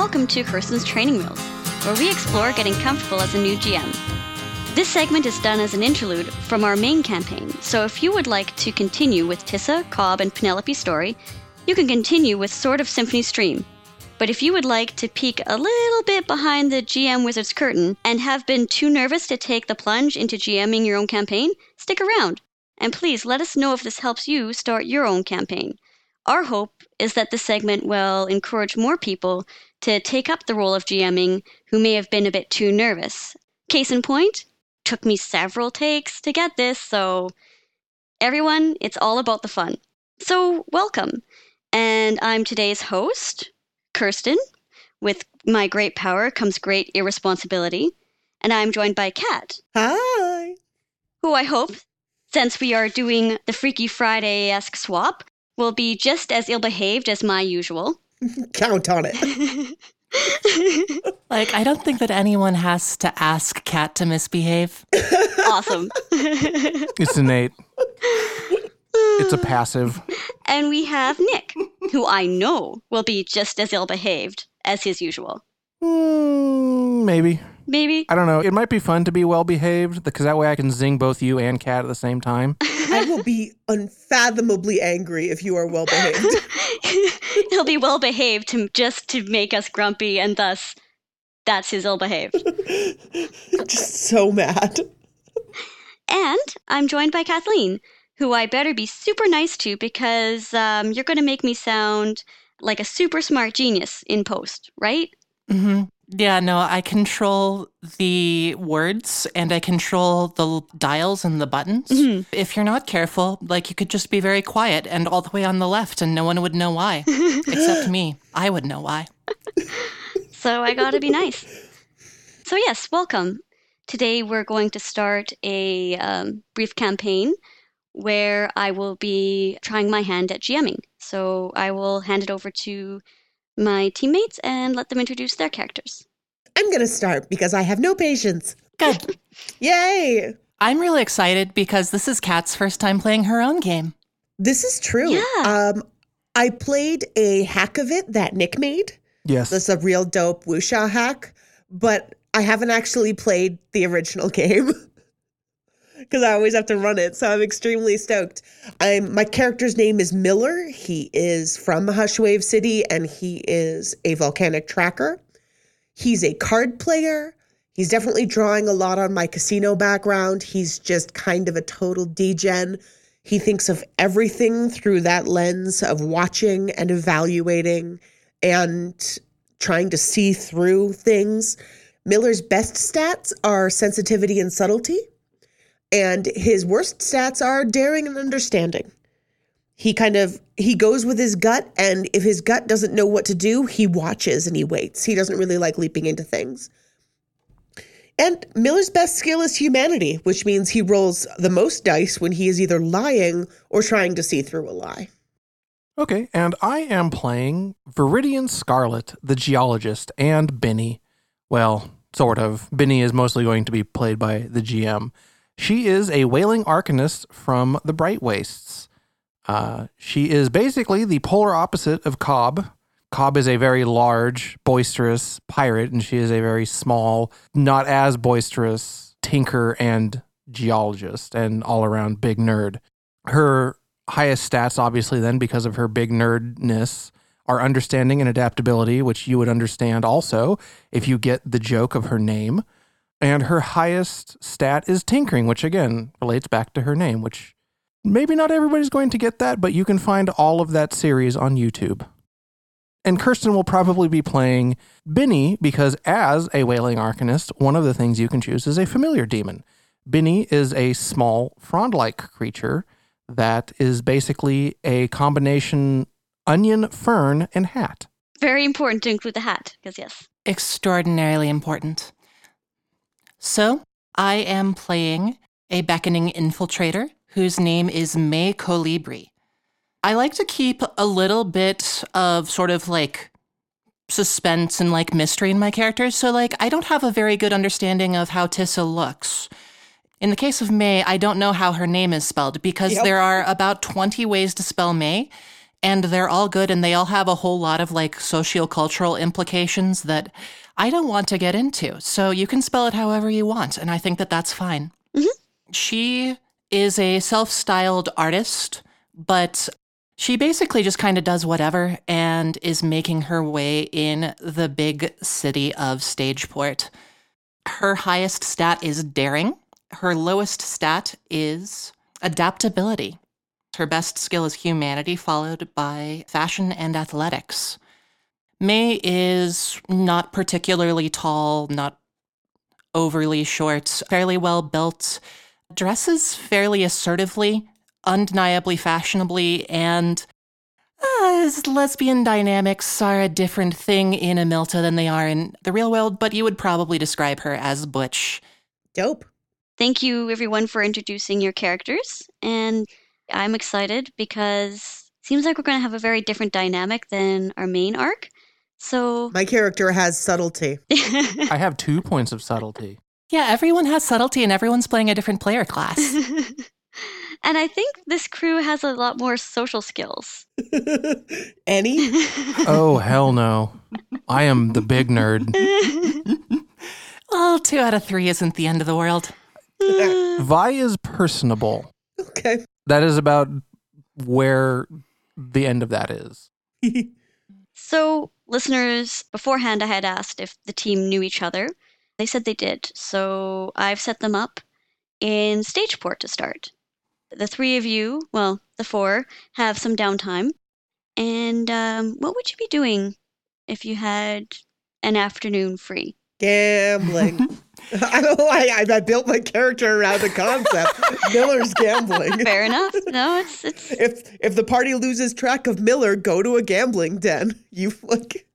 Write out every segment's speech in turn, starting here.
welcome to Kirsten's Training Wheels, where we explore getting comfortable as a new GM. This segment is done as an interlude from our main campaign, so if you would like to continue with Tissa, Cobb, and Penelope's story, you can continue with Sword of Symphony Stream. But if you would like to peek a little bit behind the GM Wizard's curtain and have been too nervous to take the plunge into GMing your own campaign, stick around. And please let us know if this helps you start your own campaign. Our hope is that this segment will encourage more people to take up the role of GMing who may have been a bit too nervous. Case in point, took me several takes to get this, so everyone, it's all about the fun. So, welcome. And I'm today's host, Kirsten. With my great power comes great irresponsibility. And I'm joined by Kat, Hi. who I hope, since we are doing the Freaky Friday esque swap, will be just as ill behaved as my usual. Count on it. Like, I don't think that anyone has to ask Kat to misbehave. awesome. It's innate. It's a passive. and we have Nick, who I know will be just as ill behaved as his usual. Mm, maybe. Maybe. I don't know. It might be fun to be well behaved because that way I can zing both you and Kat at the same time. I will be unfathomably angry if you are well behaved. He'll be well behaved to just to make us grumpy, and thus that's his ill behaved. Just so mad. and I'm joined by Kathleen, who I better be super nice to because um, you're going to make me sound like a super smart genius in post, right? hmm Yeah, no, I control the words and I control the dials and the buttons. Mhm. If you're not careful, like you could just be very quiet and all the way on the left and no one would know why. Except me. I would know why. So I got to be nice. So, yes, welcome. Today we're going to start a um, brief campaign where I will be trying my hand at GMing. So, I will hand it over to my teammates and let them introduce their characters. I'm going to start because I have no patience. Good. Yay. I'm really excited because this is Kat's first time playing her own game. This is true. Yeah. Um, I played a hack of it that Nick made. Yes. That's a real dope wuxia hack, but I haven't actually played the original game. Because I always have to run it, so I'm extremely stoked. I'm my character's name is Miller. He is from Hushwave City, and he is a volcanic tracker. He's a card player. He's definitely drawing a lot on my casino background. He's just kind of a total degen. He thinks of everything through that lens of watching and evaluating and trying to see through things. Miller's best stats are sensitivity and subtlety, and his worst stats are daring and understanding. He kind of he goes with his gut and if his gut doesn't know what to do, he watches and he waits. He doesn't really like leaping into things. And Miller's best skill is humanity, which means he rolls the most dice when he is either lying or trying to see through a lie. Okay, and I am playing Viridian Scarlet, the geologist, and Benny. Well, sort of. Benny is mostly going to be played by the GM. She is a whaling arcanist from the Bright Wastes. Uh, she is basically the polar opposite of Cobb. Cobb is a very large, boisterous pirate, and she is a very small, not as boisterous tinker and geologist and all around big nerd. Her highest stats, obviously, then, because of her big nerdness, are understanding and adaptability, which you would understand also if you get the joke of her name. And her highest stat is tinkering, which again relates back to her name, which maybe not everybody's going to get that, but you can find all of that series on YouTube. And Kirsten will probably be playing Benny because, as a whaling arcanist, one of the things you can choose is a familiar demon. Benny is a small frond like creature that is basically a combination onion, fern, and hat. Very important to include the hat, because yes. Extraordinarily important. So, I am playing a beckoning infiltrator whose name is May Colibri. I like to keep a little bit of sort of like suspense and like mystery in my characters. So, like, I don't have a very good understanding of how Tissa looks. In the case of May, I don't know how her name is spelled because Yep. there are about 20 ways to spell May. and they're all good and they all have a whole lot of like sociocultural implications that I don't want to get into. So you can spell it however you want, and I think that that's fine. Mhm. She is a self styled artist, but she basically just kind of does whatever and is making her way in the big city of Stageport. Her highest stat is daring, her lowest stat is adaptability. Her best skill is humanity, followed by fashion and athletics. May is not particularly tall, not overly short, fairly well built, dresses fairly assertively, undeniably fashionably, and uh, his lesbian dynamics are a different thing in Amilta than they are in the real world, but you would probably describe her as butch. Dope. Thank you, everyone, for introducing your characters. And I'm excited because it seems like we're going to have a very different dynamic than our main arc. So, My character has subtlety. I have two points of subtlety. Yeah, everyone has subtlety and everyone's playing a different player class. and I think this crew has a lot more social skills. Any? Oh, hell no. I am the big nerd. well, two out of three isn't the end of the world. Vi is personable. Okay. That is about where the end of that is. So, listeners, beforehand, I had asked if the team knew each other. They said they did. So, I've set them up in Stageport to start. The three of you, well, the four, have some downtime. And um, what would you be doing if you had an afternoon free? Gambling. I don't know why I, I built my character around the concept. Miller's gambling. Fair enough. No, it's it's If if the party loses track of Miller, go to a gambling den. You like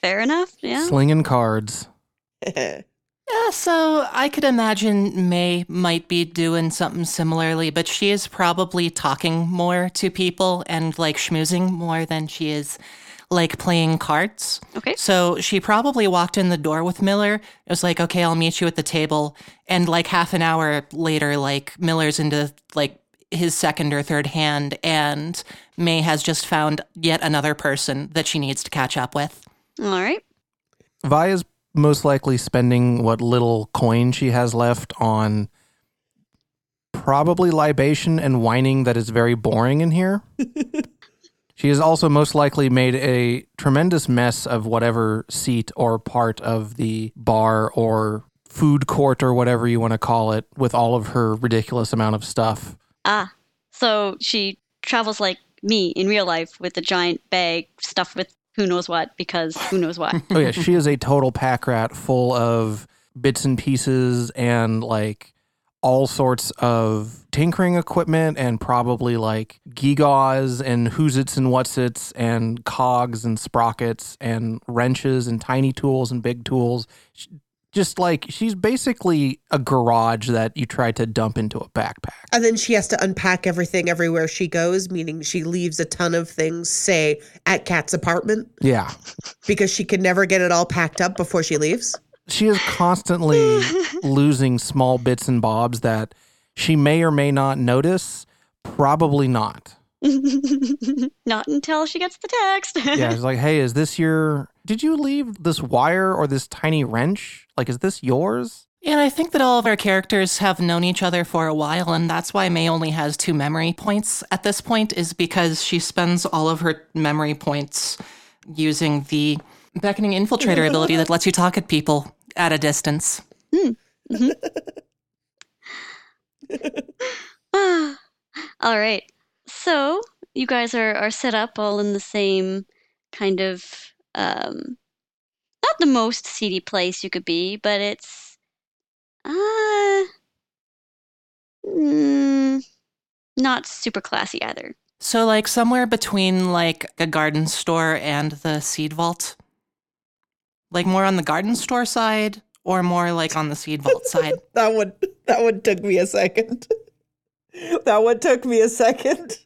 fair enough. Yeah. Slinging cards. Yeah, so I could imagine May might be doing something similarly, but she is probably talking more to people and like schmoozing more than she is like playing cards. Okay. So she probably walked in the door with Miller. It was like, okay, I'll meet you at the table. And like half an hour later, like Miller's into like his second or third hand, and May has just found yet another person that she needs to catch up with. All right. Vi is most likely spending what little coin she has left on probably libation and whining that is very boring in here. she has also most likely made a tremendous mess of whatever seat or part of the bar or food court or whatever you want to call it with all of her ridiculous amount of stuff. Ah, so she travels like me in real life with a giant bag stuffed with who knows what because who knows what. Oh yeah, she is a total pack rat full of bits and pieces and like all sorts of tinkering equipment and probably like gigaws and who's its and what's its and cogs and sprockets and wrenches and tiny tools and big tools. Sh- Just like she's basically a garage that you try to dump into a backpack. And then she has to unpack everything everywhere she goes, meaning she leaves a ton of things, say, at Kat's apartment, Yeah. because she can never get it all packed up before she leaves. She is constantly losing small bits and bobs that she may or may not notice. Probably not. Not until she gets the text. Yeah, it's like, hey, is this your? Did you leave this wire or this tiny wrench? Like, is this yours? And I think that all of our characters have known each other for a while, and that's why May only has two memory points at this point, is because she spends all of her memory points using the beckoning infiltrator ability that lets you talk at people at a distance. all right. So you guys are, are set up all in the same kind of um not the most seedy place you could be, but it's uh mm, not super classy either. So, like, somewhere between like a garden store and the seed vault? Like, more on the garden store side or more like on the seed vault side? That one that one took me a second. That one took me a second.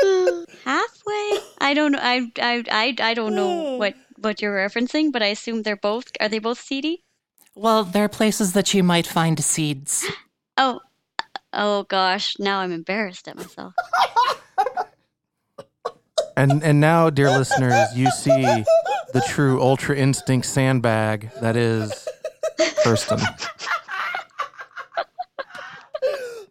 Halfway? I don't know. I I I, I don't know what what you're referencing, but I assume they're both are they both seedy? Well, there are places that you might find seeds. Oh, oh gosh! Now I'm embarrassed at myself. And and now, dear listeners, you see the true Ultra Instinct sandbag that is Thurston.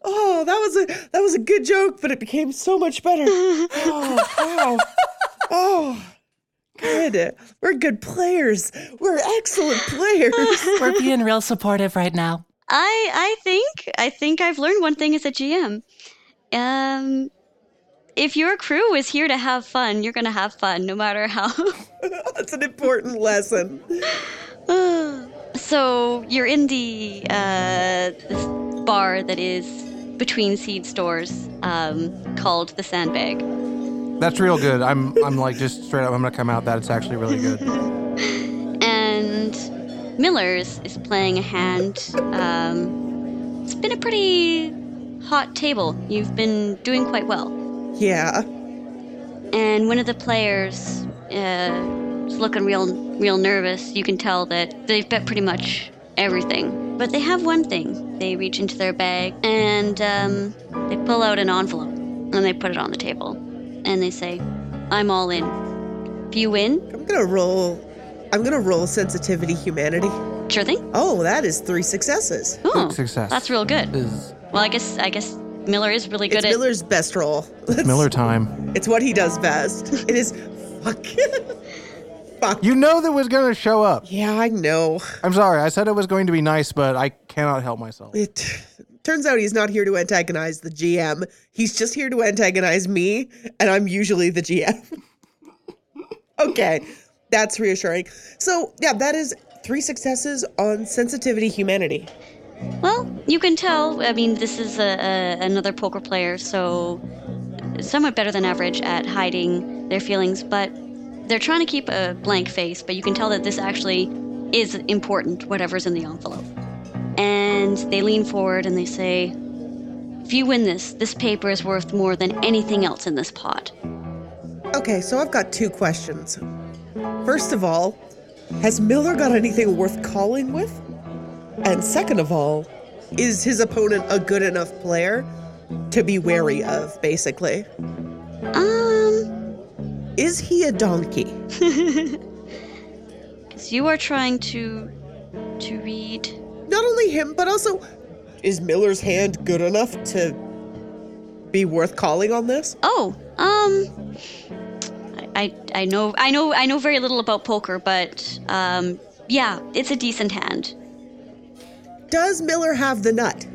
Oh, that was a that was a good joke, but it became so much better. Oh, wow. Oh, good. We're good players. We're excellent players. We're being real supportive right now. I I think I think I've learned one thing as a GM. Um, if your crew is here to have fun, you're gonna have fun no matter how. That's an important lesson. so you're in the uh, this bar that is between seed stores, um, called the Sandbag. That's real good. I'm I'm like just straight up. I'm gonna come out that it's actually really good. and Miller's is playing a hand. Um, it's been a pretty hot table. You've been doing quite well. Yeah. And one of the players uh, is looking real, real nervous. You can tell that they've bet pretty much everything. But they have one thing. They reach into their bag and um, they pull out an envelope and they put it on the table. And they say, I'm all in. If you win, I'm gonna roll. I'm gonna roll sensitivity humanity. sure thing. Oh, that is three successes. Oh, Success. That's real good. Is Well, I guess I guess Miller is really good It's at. Miller's best roll. That's- Miller time. It's what he does best. It is. Fuck. Fuck. You know that was gonna show up. Yeah, I know. I'm sorry. I said it was going to be nice, but I cannot help myself. It turns out he's not here to antagonize the GM. He's just here to antagonize me, and I'm usually the GM. okay, that's reassuring. So, yeah, that is three successes on sensitivity humanity. Well, you can tell. I mean, this is a, a, another poker player, so somewhat better than average at hiding their feelings, but they're trying to keep a blank face. But you can tell that this actually is important, whatever's in the envelope. And they lean forward and they say, "If you win this, this paper is worth more than anything else in this pot." Okay, so I've got two questions. First of all, has Miller got anything worth calling with? And second of all, is his opponent a good enough player to be wary of, basically? Um, Is he a donkey? because you are trying to to read. Not only him, but also, is Miller's hand good enough to be worth calling on this? Oh, um, I, I, I know, I know, I know very little about poker, but um, yeah, it's a decent hand. Does Miller have the nut?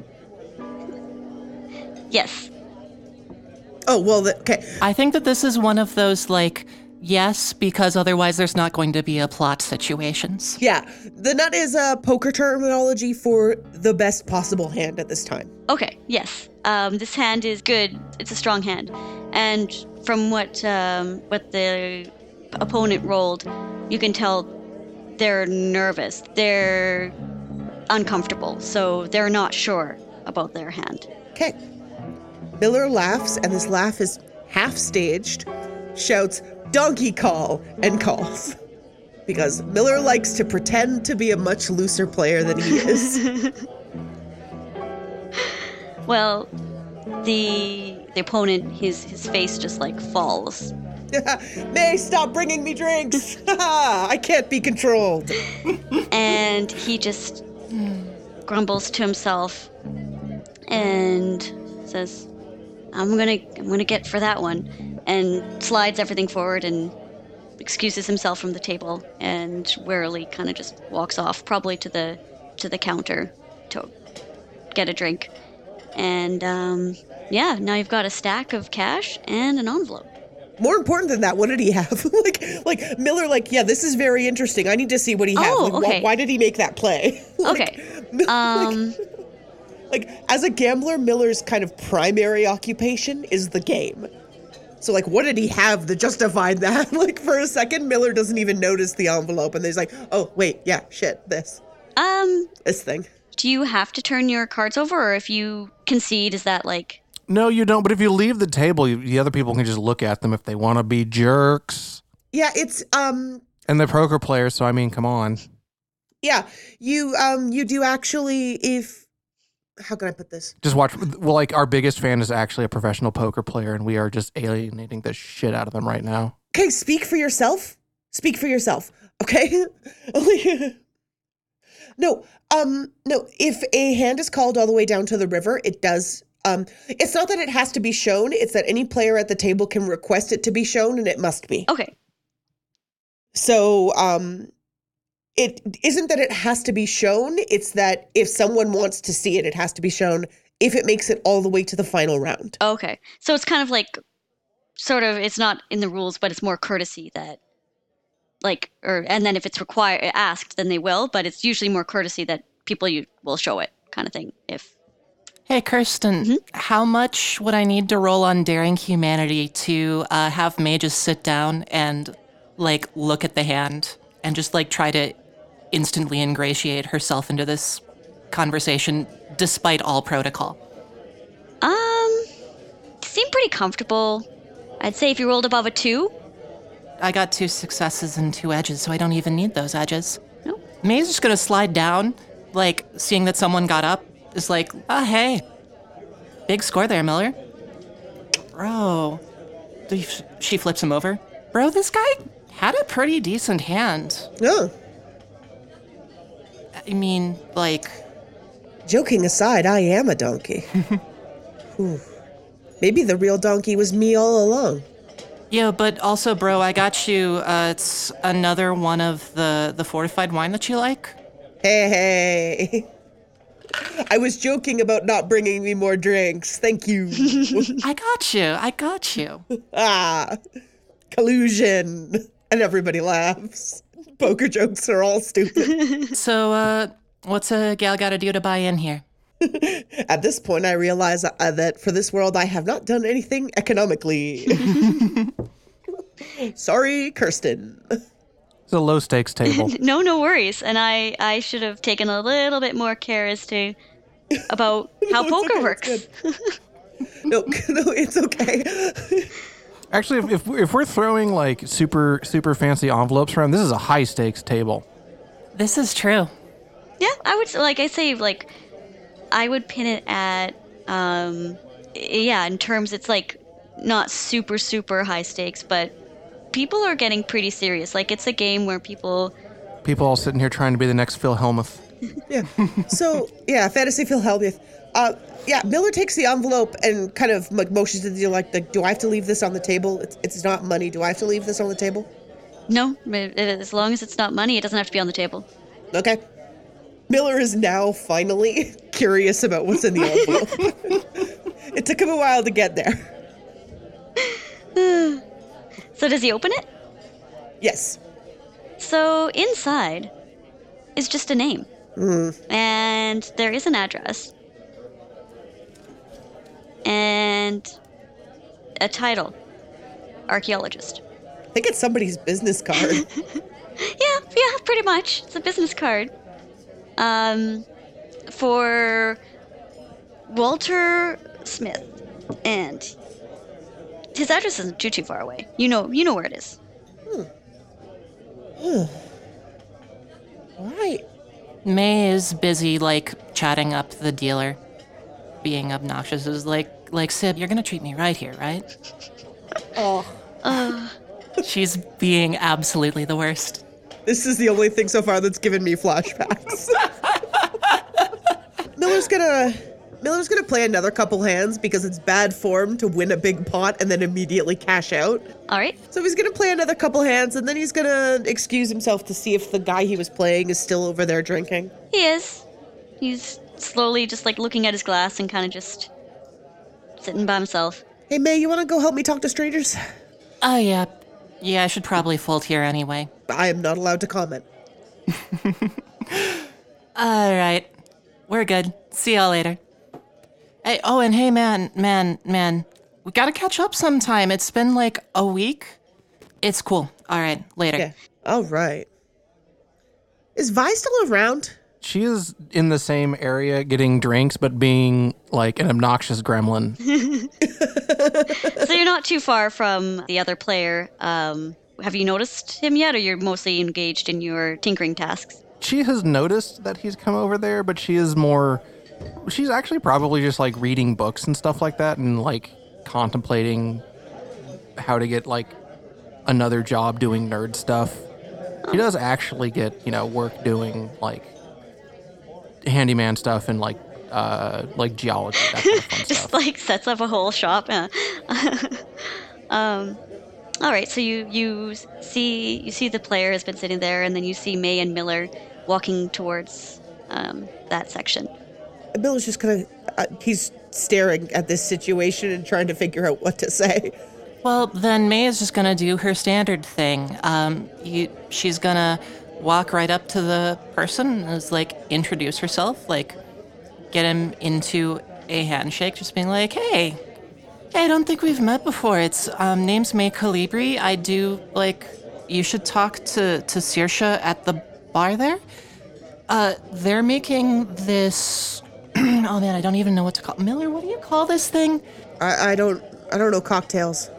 Yes. Oh, well, the, okay. I think that this is one of those like yes, because otherwise there's not going to be a plot situations. Yeah, the nut is a poker terminology for the best possible hand at this time. Okay. Yes. Um, this hand is good. It's a strong hand, and from what um, what the opponent rolled, you can tell they're nervous. They're uncomfortable, so they're not sure about their hand. Okay. Miller laughs, and this laugh is half staged, shouts, Donkey call, and calls. Because Miller likes to pretend to be a much looser player than he is. Well, the the opponent, his his face just like falls. May, stop bringing me drinks! I can't be controlled. and he just grumbles to himself and says i'm gonna i'm gonna get for that one and slides everything forward and excuses himself from the table and warily kind of just walks off probably to the to the counter to get a drink and um, yeah now you've got a stack of cash and an envelope More important than that, what did he have? like, like Miller, like, yeah, this is very interesting. I need to see what he has. Oh, Like, wh- okay. why did he make that play? Like, okay um like as a gambler miller's kind of primary occupation is the game so like what did he have that justified that like for a second miller doesn't even notice the envelope and he's like oh wait yeah shit this um this thing do you have to turn your cards over or if you concede is that like No, you don't. But if you leave the table, you, the other people can just look at them if they want to be jerks. yeah it's um And they're poker players, so I mean, come on. yeah you um you do actually if how can I put this? Just watch. Well, like our biggest fan is actually a professional poker player, and we are just alienating the shit out of them right now. Okay, speak for yourself. Speak for yourself. Okay. no, um, no. If a hand is called all the way down to the river, it does. Um, it's not that it has to be shown. It's that any player at the table can request it to be shown, and it must be. Okay. So, um, it isn't that it has to be shown. It's that if someone wants to see it, it has to be shown. If it makes it all the way to the final round. Okay. So it's kind of like, sort of, it's not in the rules, but it's more courtesy that, like, or and then if it's required asked, then they will. But it's usually more courtesy that people you will show it, kind of thing. If Hey, Kirsten, how much would I need to roll on Daring Humanity to uh, have May just sit down and, like, look at the hand and just, like, try to instantly ingratiate herself into this conversation despite all protocol? um, seem pretty comfortable. I'd say if you rolled above a two, I got two successes and two edges, so I don't even need those edges. no. May's just gonna slide down, like, seeing that someone got up, is like, oh, hey. Big score there, Miller. Bro. She flips him over. Bro, this guy had a pretty decent hand. Oh, I mean, like, joking aside, I am a donkey. Maybe the real donkey was me all along. yeah, but also, bro, I got you. Uh, it's another one of the the fortified wine that you like. Hey, hey. I was joking about not bringing me more drinks. Thank you. I got you. I got you. ah, collusion. And everybody laughs. Poker jokes are all stupid. So, uh, what's a gal got to do to buy in here? At this point, I realize uh, that for this world, I have not done anything economically. Sorry, Kirsten. It's a low stakes table. No, no worries. And I, I should have taken a little bit more care as to about how it's poker okay, works. it's No, no, it's okay. Actually, if, if if we're throwing like super super fancy envelopes around, this is a high stakes table. This is true. Yeah, I would like I say like I would pin it at um yeah, in terms it's like not super super high stakes, but people are getting pretty serious. Like it's a game where people People all sitting here trying to be the next Phil Hellmuth. Yeah. So yeah, fantasy Phil Hellmuth. Uh, yeah, Miller takes the envelope and kind of like motions to the like, the, do I have to leave this on the table? It's, it's not money. Do I have to leave this on the table? no, it- it- as long as it's not money, it doesn't have to be on the table. Okay. Miller is now finally curious about what's in the envelope. it took him a while to get there. So does he open it? Yes. So inside is just a name. And there is an address. And a title. Archaeologist. I think it's somebody's business card. Yeah, yeah, pretty much. It's a business card. Um, for Walter Smith, and his address isn't too too far away. You know, you know where it is. Hmm. All right. May is busy, like, chatting up the dealer, being obnoxious. Is like, like, Sib, you're gonna treat me right here, right? Oh, She's being absolutely the worst. this is the only thing so far that's given me flashbacks. Miller's gonna Miller's gonna play another couple hands because it's bad form to win a big pot and then immediately cash out. All right. So he's gonna play another couple hands and then he's gonna excuse himself to see if the guy he was playing is still over there drinking. He is. He's slowly just like looking at his glass and kind of just sitting by himself. Hey May, you wanna go help me talk to strangers? Oh, yeah. Yeah, I should probably fold here anyway. I am not allowed to comment. All right. We're good. See y'all later. Hey, oh, and hey, man, man, man. We gotta catch up sometime. It's been like a week. It's cool. All right, later. Yeah. All right. Is Vi still around? She is in the same area getting drinks, but being like an obnoxious gremlin. so you're not too far from the other player. Um, have you noticed him yet, or you're mostly engaged in your tinkering tasks? she has noticed that he's come over there, but she is more She's actually probably just like reading books and stuff like that and like contemplating how to get like another job doing nerd stuff. She does actually get, you know, work doing like handyman stuff and like uh like geology, that kind of fun Just stuff. like sets up a whole shop. Uh, um, all right, so you you see you see the player has been sitting there, and then you see May and Miller walking towards um, that section. Bill is just kind of, uh, he's staring at this situation and trying to figure out what to say. Well, then May is just gonna do her standard thing. Um, you, she's gonna walk right up to the person and is like introduce herself, like get him into a handshake, just being like, "Hey, hey, I don't think we've met before. It's um, name's May Colibri. I do like you should talk to to Saoirse at the bar there. Uh, they're making this. oh man, I don't even know what to call Miller. What do you call this thing? I, I don't, I don't know cocktails.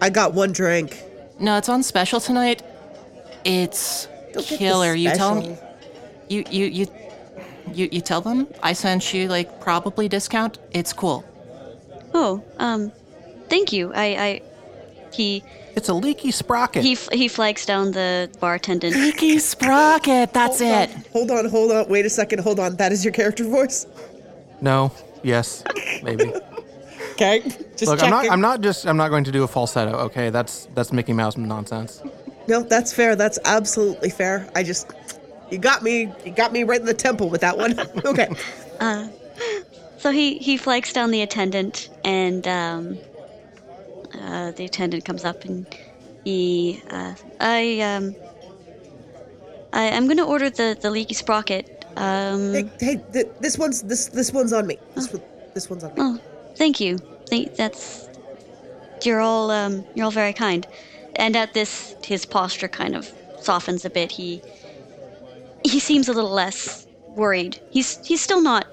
I got one drink. No, it's on special tonight. It's Don't killer. You tell them. You you you you you tell them I sent you like probably discount. It's cool. Oh, um, thank you. I, I, he, It's a leaky sprocket. he, f- he flags down the bartendant. Leaky sprocket. That's it. Hold on, hold on, wait a second, hold on. That is your character voice? no, yes, maybe. Okay, just Look, I'm not. I'm not just. I'm not going to do a falsetto. Okay, that's that's Mickey Mouse nonsense. No, that's fair. That's absolutely fair. I just, you got me, you got me right in the temple with that one. okay. Uh, So he, he flags down the attendant, and um, uh, the attendant comes up and he, uh, I, um, I, I'm gonna order the, the leaky sprocket. Um, Hey, hey, th- this one's this this one's on me. This one, this one's on me. oh, thank you. Thank, that's, you're all, um, you're all very kind. And at this, his posture kind of softens a bit. He, he seems a little less worried. He's, he's still not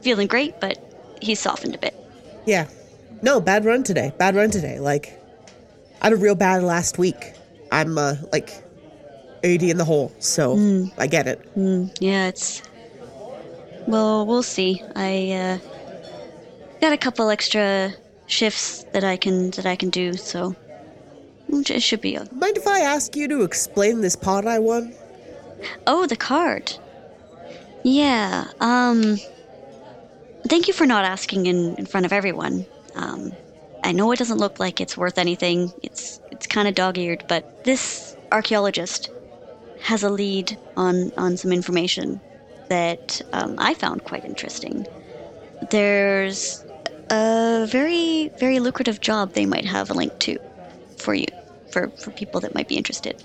feeling great, but he's softened a bit. Yeah. No, bad run today. Bad run today. Like, I had a real bad last week. I'm uh like 80 in the hole, so I get it. Yeah, it's. Well, we'll see. I uh, got a couple extra shifts that I can that I can do, so it should be. o- Mind if I ask you to explain this pot I won? Oh, the card. Yeah. Um. Thank you for not asking in in front of everyone. Um, I know it doesn't look like it's worth anything. It's it's kind of dog-eared, but this archaeologist has a lead on on some information that um, I found quite interesting. There's a very very lucrative job they might have a link to for you for for people that might be interested.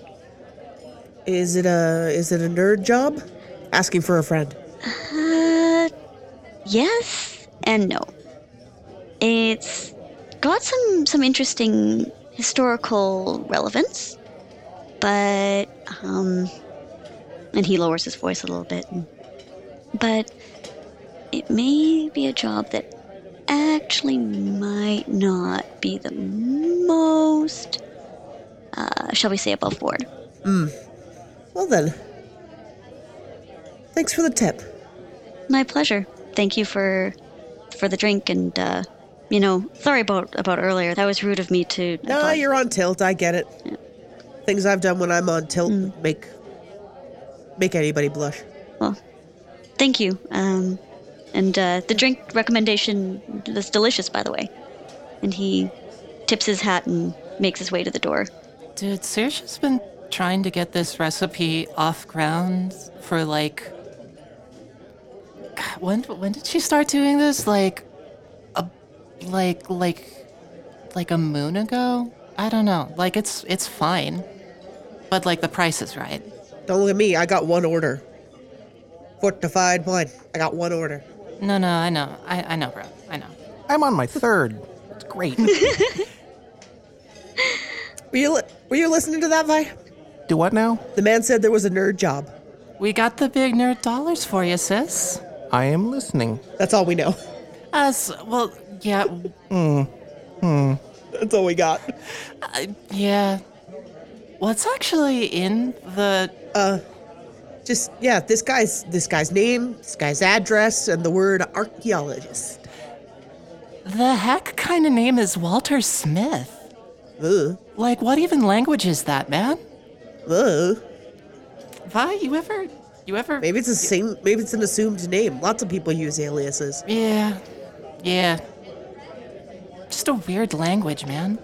Is it a is it a nerd job? Asking for a friend. Uh, yes and no. It's got some some interesting historical relevance, but um, and he lowers his voice a little bit. But it may be a job that actually might not be the most, uh, shall we say, above board. Well then. Thanks for the tip. My pleasure. Thank you for for the drink and uh you know, sorry about about earlier. That was rude of me to No, thought- you're on tilt. I get it. Things I've done when I'm on tilt make make anybody blush. well. Thank you. Um and uh the drink recommendation is delicious by the way. And he tips his hat and makes his way to the door. Dude, Saoirse's been trying to get this recipe off ground for like. God, When when did she start doing this? Like, a, like like, like a moon ago. I don't know. Like it's it's fine, but like the price is right. Don't look at me. I got one order. Fortified one. I got one order. No, no, I know, I I know, bro, I know. I'm on my third. It's great. Were you li- were you listening to that, Vi? Do what now? The man said there was a nerd job. We got the big nerd dollars for you, sis. I am listening. That's all we know. Us, well, yeah, Hmm. Hmm. That's all we got. yeah. What's actually in the Uh, Just yeah, this guy's this guy's name, this guy's address, and the word archaeologist. The heck kind of name is Walter Smith? Ugh. Like, what even language is that, man? Ugh. Vi, you ever, you ever? Maybe it's the same. Maybe it's an assumed name. Lots of people use aliases. Yeah, yeah. Just a weird language, man.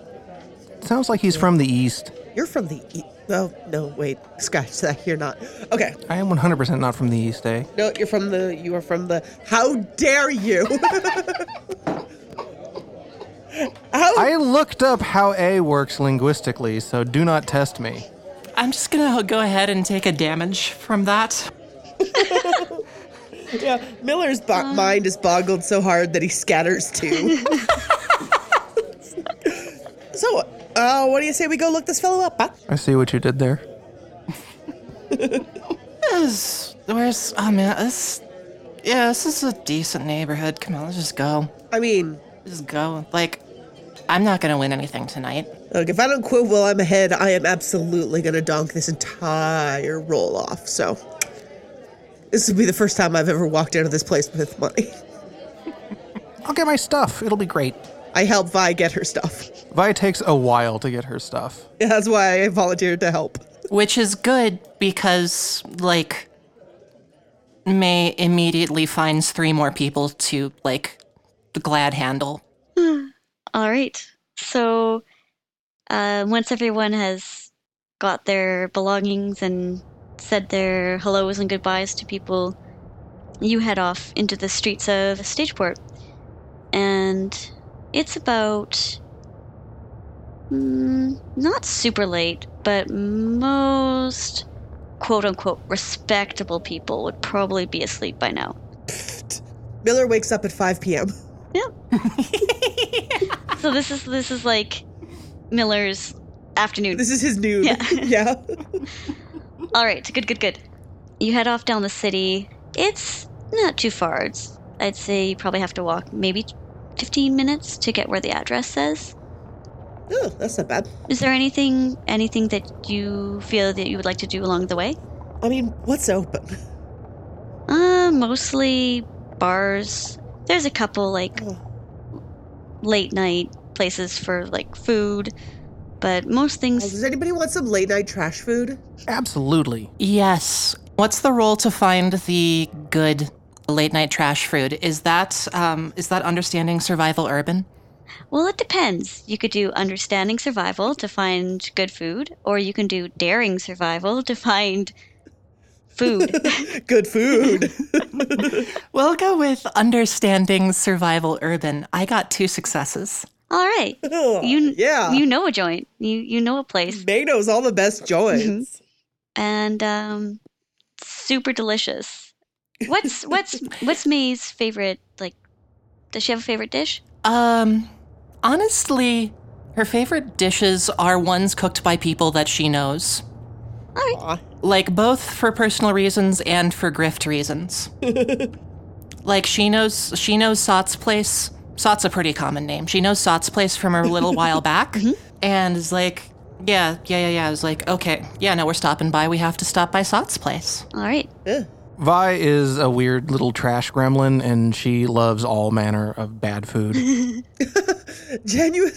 Sounds like he's from the east. You're from the. east. oh no, wait, scratch that. You're not. Okay, I am 100% not from the east, eh? no, you're from the. You are from the. How dare you? How? I looked up how A works linguistically, so do not test me. I'm just gonna go ahead and take a damage from that. yeah, Miller's bo- mind is boggled so hard that he scatters too. so, uh, what do you say we go look this fellow up? Huh? I see what you did there. Where's, where's, oh man, this, yeah, this is a decent neighborhood. Come on, let's just go. I mean, Just go. Like, I'm not gonna win anything tonight. look, if I don't quit while I'm ahead, I am absolutely gonna donk this entire roll off. So, this will be the first time I've ever walked out of this place with money. I'll get my stuff. It'll be great. I help Vi get her stuff. Vi takes a while to get her stuff. Yeah, That's why I volunteered to help. Which is good because, like, May immediately finds three more people to, like, glad handle. All right. So, uh, once everyone has got their belongings and said their hellos and goodbyes to people, you head off into the streets of Stageport. And it's about. Mm, not super late, but most quote unquote respectable people would probably be asleep by now. Miller wakes up at 5 p.m. So this is this is like Miller's afternoon. This is his noon. Yeah. yeah. All right, good, good, good. You head off down the city. It's not too far. It's, I'd say you probably have to walk maybe 15 minutes to get where the address says. Oh, that's not bad. Is there anything anything that you feel that you would like to do along the way? I mean, what's open? Uh, mostly bars. There's a couple like Oh. late night places for like food, but most things Does anybody want some late night trash food? Absolutely. Yes. What's the role to find the good late night trash food? Is that um, is that understanding survival urban? Well, it depends. You could do understanding survival to find good food, or you can do daring survival to find food. Good food. We'll go with understanding survival urban. I got two successes. All right. You yeah. you know a joint. You you know a place. May knows all the best joints. And um super delicious. What's what's what's May's favorite like does she have a favorite dish? Um, honestly, her favorite dishes are ones cooked by people that she knows. Aw. Like both for personal reasons and for grift reasons. like she knows she knows Sot's place. Sot's a pretty common name. She knows Sot's place from a little while back mm-hmm. and is like, yeah, yeah, yeah, yeah. I was like, okay, yeah, no, we're stopping by. We have to stop by Sot's place. All right. Yeah. Vi is a weird little trash gremlin, and she loves all manner of bad food. Genuine.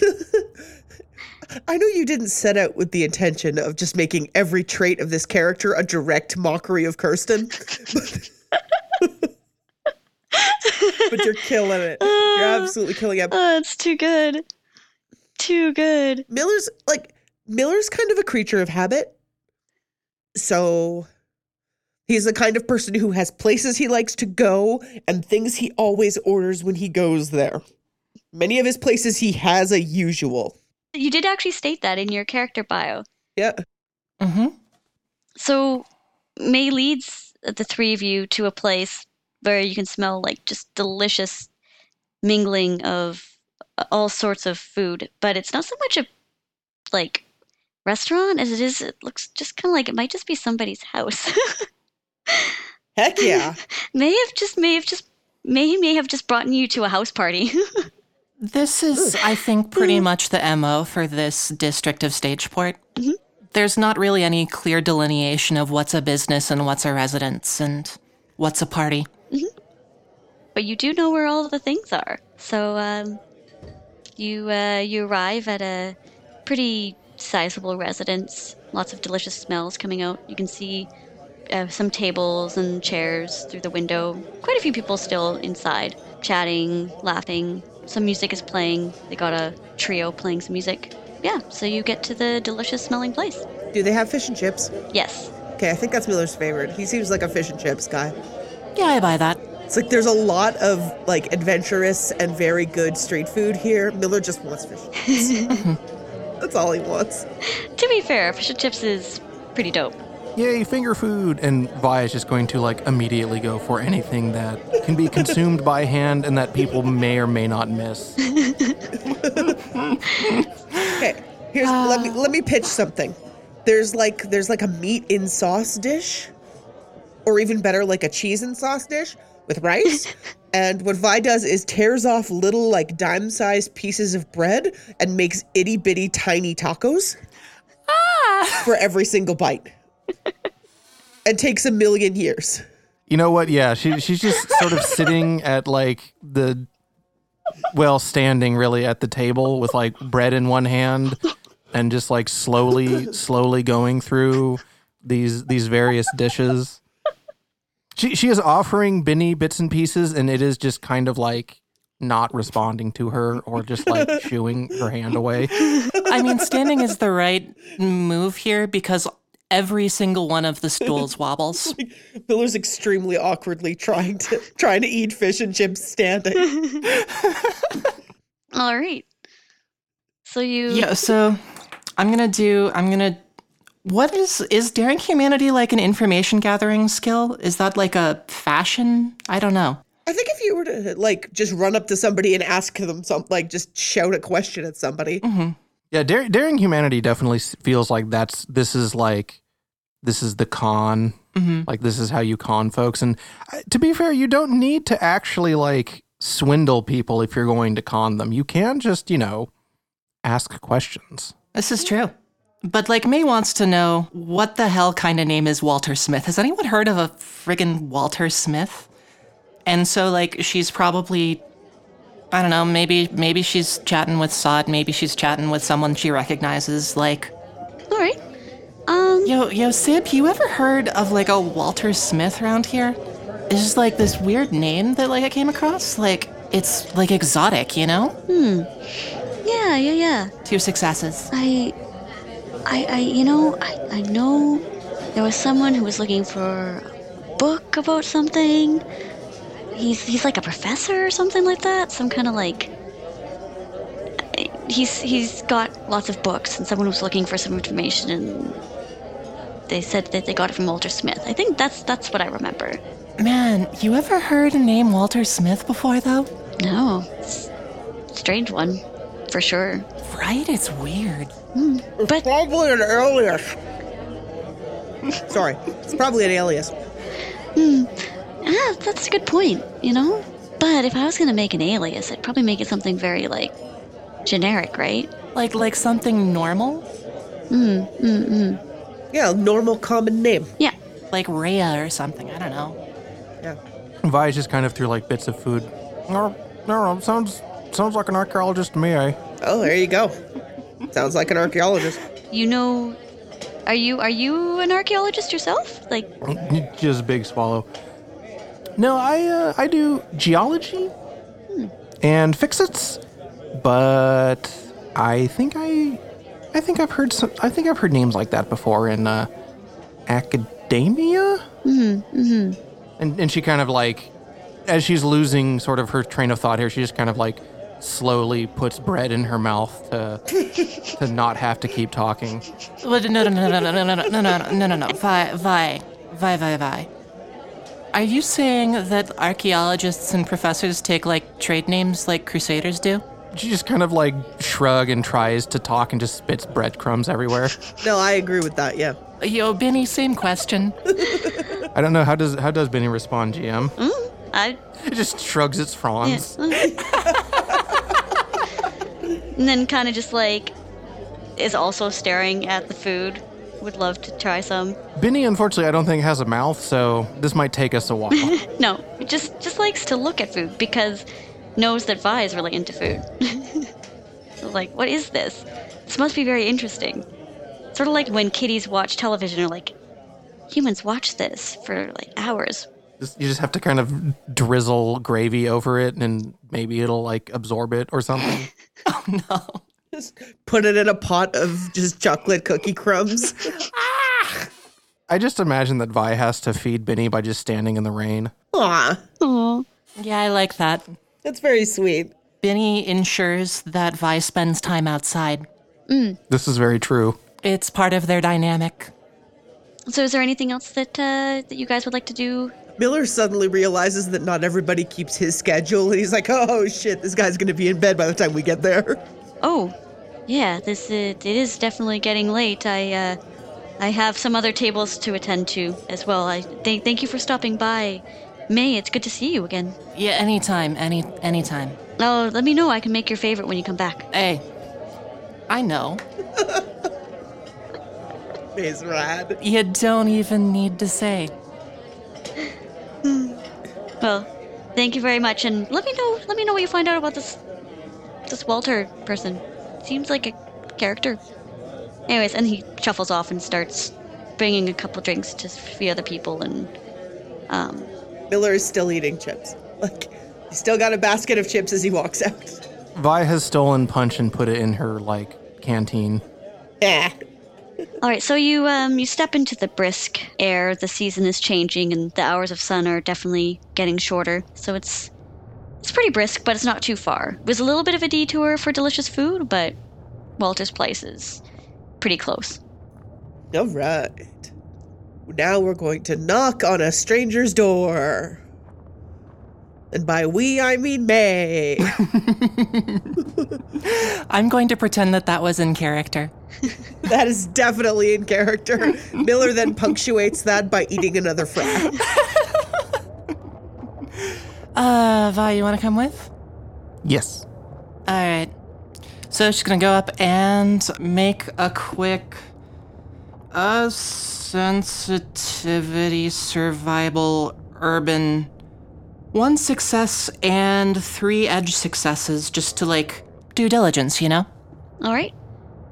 I know you didn't set out with the intention of just making every trait of this character a direct mockery of Kirsten, but, but you're killing it. You're absolutely killing it. Oh, it's too good. Too good. Miller's like Miller's kind of a creature of habit. So he's the kind of person who has places he likes to go and things he always orders when he goes there. Many of his places he has a usual. You did actually state that in your character bio. Yeah. Mm-hmm. So May leads the three of you to a place where you can smell like just delicious mingling of uh, all sorts of food, but it's not so much a like restaurant as it is. It looks just kind of like it might just be somebody's house. Heck yeah. may have just may have just may may have just brought you to a house party. This is, I think, pretty mm. much the MO for this district of Stageport. Mm-hmm. there's not really any clear delineation of what's a business and what's a residence and what's a party. Mm-hmm. But you do know where all the things are. So um, you uh, you arrive at a pretty sizable residence. Lots of delicious smells coming out. You can see uh, some tables and chairs through the window. Quite a few people still inside, chatting, laughing. Some music is playing. They got a trio playing some music. Yeah, so you get to the delicious smelling place. Do they have fish and chips? Yes. Okay, I think that's Miller's favorite. He seems like a fish and chips guy. Yeah, I buy that. It's like there's a lot of like adventurous and very good street food here. Miller just wants fish. and chips. that's all he wants. To be fair, fish and chips is pretty dope. Yay, finger food! And Vi is just going to like immediately go for anything that can be consumed by hand and that people may or may not miss. Okay, here's let me let me pitch something. There's like there's like a meat in sauce dish, or even better, like a cheese and sauce dish with rice. and what Vi does is tears off little like dime-sized pieces of bread and makes itty bitty tiny tacos ah! for every single bite, and takes a million years. You know what? Yeah, she she's just sort of sitting at like the well, standing really at the table with like bread in one hand and just like slowly slowly going through these these various dishes. She she is offering Binny bits and pieces and it is just kind of like not responding to her or just like shooing her hand away. I mean, standing is the right move here because every single one of the stools wobbles. Miller's extremely awkwardly trying to trying to eat fish and chips standing. All right. So you Yeah, so I'm gonna do. I'm gonna. What is is daring humanity like an information gathering skill? Is that like a fashion? I don't know. I think if you were to like just run up to somebody and ask them something, like just shout a question at somebody. Mm-hmm. Yeah, Dar- daring humanity definitely feels like that's this is like this is the con. Mm-hmm. Like this is how you con folks. And to be fair, you don't need to actually like swindle people if you're going to con them. You can just you know ask questions. This is true. But like May wants to know what the hell kind of name is Walter Smith? Has anyone heard of a friggin' Walter Smith? And so like she's probably I don't know, maybe maybe she's chatting with Sod, maybe she's chatting with someone she recognizes like right? Um, Yo, yo, Sib, you ever heard of like a Walter Smith around here? It's just like this weird name that like I came across. Like it's like exotic, you know? Hmm. Yeah, yeah, yeah. Two successes. I, I, I, you know, I, I know there was someone who was looking for a book about something. He's he's like a professor or something like that. Some kind of like. He's he's got lots of books, and someone was looking for some information, and they said that they got it from Walter Smith. I think that's that's what I remember. Man, you ever heard a name Walter Smith before though? No, strange one, for sure. Right? It's weird. Hmm. But Probably an alias. Sorry, it's probably an alias. Hmm. Ah, that's a good point, you know? But if I was gonna make an alias, I'd probably make it something very, like, generic, right? Like like something normal? Hmm, yeah, normal common name. Yeah. Like Rhea or something. I don't know. Yeah. Vi just kind of threw like bits of food. No, no, no, sounds sounds like an archaeologist to me. Eh? Oh, there you go. Sounds like an archaeologist. You know, are you are you an archaeologist yourself? Like, Just a big swallow. No, I uh, I do geology and fix-its, but I think I I think I've heard some I think I've heard names like that before in uh, academia. Mm-hmm, mm-hmm. And and she kind of like as she's losing sort of her train of thought here, she just kind of like slowly puts bread in her mouth to to not have to keep talking. But no, no, no, no, no, no, no, no, no, no, no, no, no. Vi, Vi, Vi, Vi, Vi. Are you saying that archaeologists and professors take like trade names like crusaders do? She just kind of like shrug and tries to talk and just spits breadcrumbs everywhere. No, I agree with that. Yeah. Yo, Benny, same question. I don't know how does how does Benny respond, GM? I. It just shrugs its fronds. And then kind of just like is also staring at the food would love to try some. Benny, unfortunately, I don't think has a mouth, so this might take us a while. No, just just likes to look at food because knows that Vi is really into food. so like, what is this? This must be very interesting. Sort of like when kitties watch television, or like humans watch this for like hours. Just- you just have to kind of drizzle gravy over it, and maybe it'll like absorb it or something. Oh no. Just put it in a pot of just chocolate cookie crumbs. I just imagine that Vi has to feed Benny by just standing in the rain. Aw, Yeah, I like that. that's very sweet. Benny ensures that Vi spends time outside. This is very true. It's part of their dynamic. so is there anything else that uh, that you guys would like to do? Miller suddenly realizes that not everybody keeps his schedule, and he's like, "Oh shit, this guy's gonna be in bed by the time we get there." Oh, yeah, this uh, it is definitely getting late. I uh, I have some other tables to attend to as well. I thank thank you for stopping by, May. It's good to see you again. Yeah, anytime, any anytime. Oh, let me know. I can make your favorite when you come back. Hey, I know. He's rad. You don't even need to say. Well, thank you very much, and let me know. Let me know what you find out about this this Walter person. Seems like a character. Anyways, and he shuffles off and starts bringing a couple drinks to a few other people, and um, Miller is still eating chips. Like, he's still got a basket of chips as he walks out. Vi has stolen punch and put it in her like canteen. Yeah. All right, so you um you step into the brisk air. The season is changing, and the hours of sun are definitely getting shorter. So it's it's pretty brisk, but it's not too far. It was a little bit of a detour for delicious food, but Walter's place is pretty close. All right. Now we're going to knock on a stranger's door. And by we, I mean May. I'm going to pretend that that was in character. that is definitely in character. Miller then punctuates that by eating another fry. Uh, Vi, you want to come with? Yes. All right. So she's gonna go up and make a quick, uh, sensitivity, survival, urban, one success and three edge successes, just to like due diligence, you know. All right.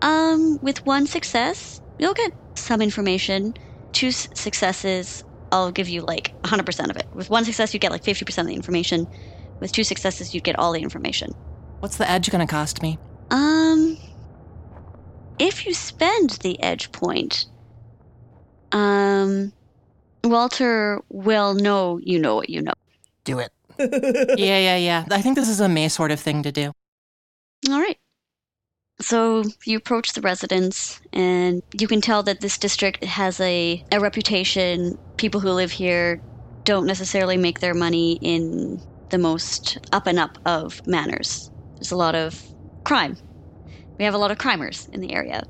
Um, with one success, you'll get some information. Two s- successes, I'll give you like 100% of it. With one success, you get like 50% of the information. With two successes, you get all the information. What's the edge gonna cost me? Um, if you spend the edge point, um, Walter will know you know what you know. Do it. yeah, yeah, yeah. I think this is a May sort of thing to do. All right. So you approach the residence, and you can tell that this district has a, a reputation. People who live here don't necessarily make their money in the most up and up of manners. There's a lot of crime. We have a lot of crimers in the area.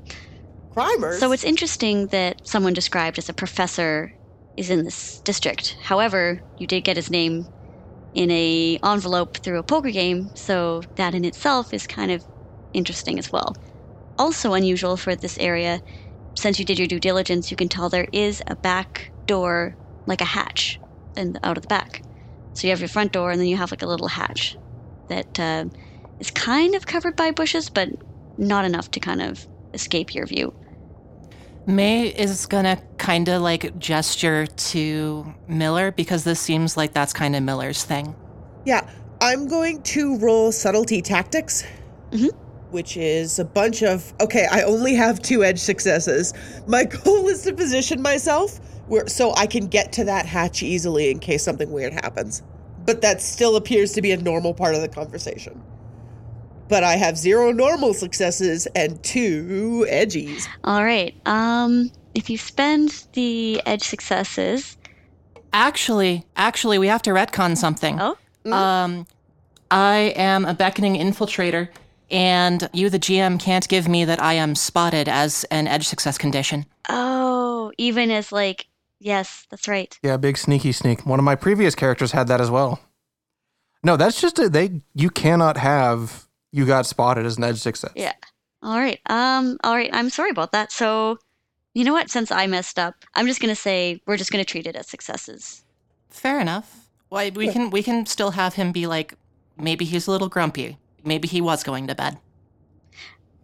Crimers. So it's interesting that someone described as a professor is in this district. However, you did get his name in a envelope through a poker game, so that in itself is kind of interesting as well. Also unusual for this area, since you did your due diligence, you can tell there is a back door, like a hatch, and out of the back. So you have your front door, and then you have like a little hatch that uh, is kind of covered by bushes, but not enough to kind of escape your view. May is gonna kind of like gesture to Miller because this seems like that's kind of Miller's thing. Yeah, I'm going to roll subtlety tactics, Mhm. which is a bunch of. Okay, I only have two edge successes. My goal is to position myself where so I can get to that hatch easily in case something weird happens. But that still appears to be a normal part of the conversation. But I have zero normal successes and two edgies. All right. Um, if you spend the edge successes, Actually, actually, we have to retcon something. oh, Um, I am a beckoning infiltrator, and you, the GM, can't give me that I am spotted as an edge success condition. oh, even as like, yes, that's right. Yeah, big sneaky sneak. One of my previous characters had that as well. No, that's just a they you cannot have you got spotted as an edge success. Yeah. All right. Um. All right. I'm sorry about that. So, You know what? Since I messed up, I'm just gonna say we're just gonna treat it as successes. Fair enough. Why we can we can still have him be like maybe he's a little grumpy. Maybe he was going to bed.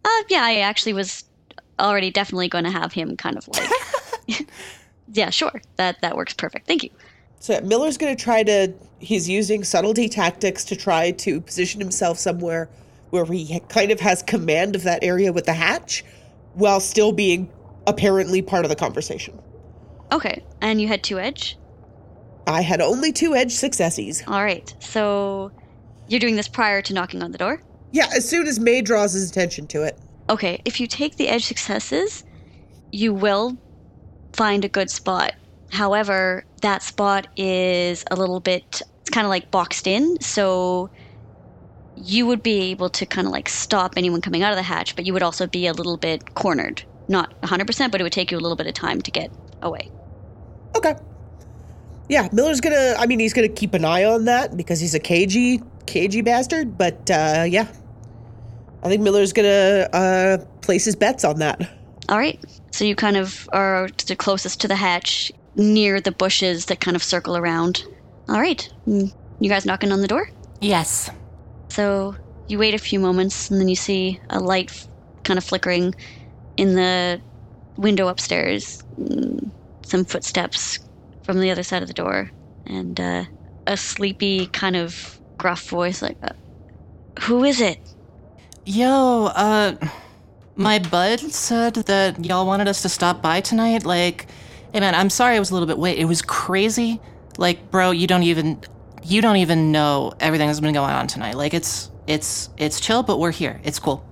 Uh, yeah, I actually was already definitely going to have him kind of like. yeah, sure. That that works perfect. Thank you. So yeah, Miller's going to try to. He's using subtlety tactics to try to position himself somewhere where he kind of has command of that area with the hatch, while still being apparently part of the conversation. Okay, and you had two edge. I had only two edge successes. All right, so you're doing this prior to knocking on the door. Yeah, as soon as May draws his attention to it. Okay, if you take the edge successes, you will find a good spot. However, that spot is a little bit, it's kind of like boxed in. So you would be able to kind of like stop anyone coming out of the hatch, but you would also be a little bit cornered. Not 100%, but it would take you a little bit of time to get away. Okay. Yeah, Miller's gonna. I mean, he's gonna keep an eye on that because he's a cagey, cagey bastard. But uh, yeah, I think Miller's gonna uh, place his bets on that. All right. So you kind of are the closest to the hatch, near the bushes that kind of circle around. All right. Mm, You guys knocking on the door? Yes. So you wait a few moments, and then you see a light f- kind of flickering in the window upstairs. Mm, Some footsteps from the other side of the door, and uh, a sleepy, kind of gruff voice like, uh, "Who is it?" Yo, uh, my bud said that y'all wanted us to stop by tonight. Like, hey man, I'm sorry I was a little bit late. It was crazy. Like, bro, you don't even, you don't even know everything that's been going on tonight. Like, it's, it's, it's chill, but we're here. It's cool.